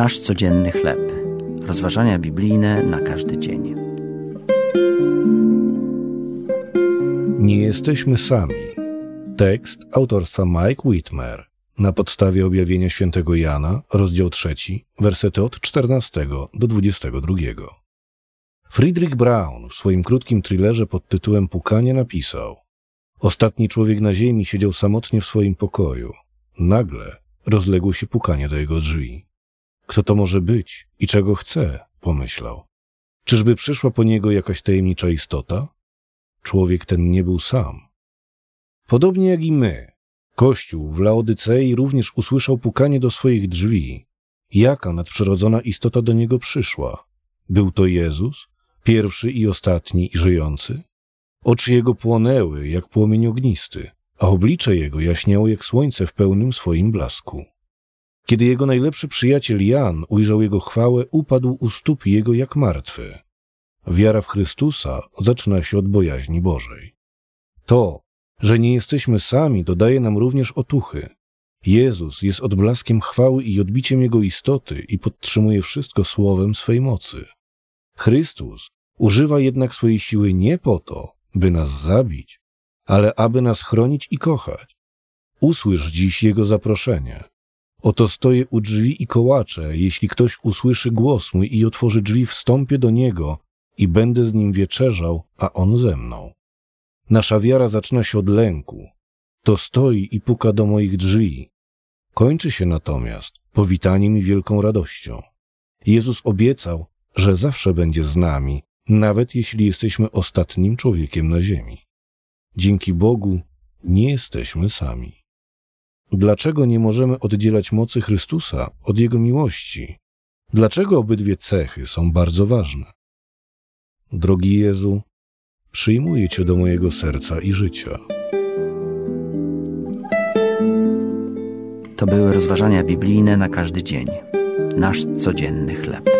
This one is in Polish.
Nasz codzienny chleb. Rozważania biblijne na każdy dzień. Nie jesteśmy sami. Tekst autorstwa Mike Whitmer na podstawie objawienia świętego Jana, rozdział 3, wersety od 14 do 22. Friedrich Braun w swoim krótkim thrillerze pod tytułem Pukanie napisał: Ostatni człowiek na ziemi siedział samotnie w swoim pokoju. Nagle rozległo się pukanie do jego drzwi. Kto to może być i czego chce? pomyślał. Czyżby przyszła po niego jakaś tajemnicza istota? Człowiek ten nie był sam. Podobnie jak i my, Kościół w Laodycei również usłyszał pukanie do swoich drzwi. Jaka nadprzyrodzona istota do niego przyszła? Był to Jezus, pierwszy i ostatni i żyjący? Oczy jego płonęły jak płomień ognisty, a oblicze jego jaśniało jak słońce w pełnym swoim blasku. Kiedy jego najlepszy przyjaciel Jan ujrzał jego chwałę, upadł u stóp jego jak martwy. Wiara w Chrystusa zaczyna się od bojaźni Bożej. To, że nie jesteśmy sami, dodaje nam również otuchy. Jezus jest odblaskiem chwały i odbiciem Jego istoty i podtrzymuje wszystko słowem swej mocy. Chrystus używa jednak swojej siły nie po to, by nas zabić, ale aby nas chronić i kochać. Usłysz dziś Jego zaproszenie. Oto stoję u drzwi i kołaczę. Jeśli ktoś usłyszy głos mój i otworzy drzwi, wstąpię do Niego i będę z Nim wieczerzał, a On ze mną. Nasza wiara zaczyna się od lęku. To stoi i puka do moich drzwi. Kończy się natomiast powitaniem i wielką radością. Jezus obiecał, że zawsze będzie z nami, nawet jeśli jesteśmy ostatnim człowiekiem na ziemi. Dzięki Bogu nie jesteśmy sami. Dlaczego nie możemy oddzielać mocy Chrystusa od Jego miłości? Dlaczego obydwie cechy są bardzo ważne? Drogi Jezu, przyjmuję Cię do mojego serca i życia. To były rozważania biblijne na każdy dzień. Nasz codzienny chleb.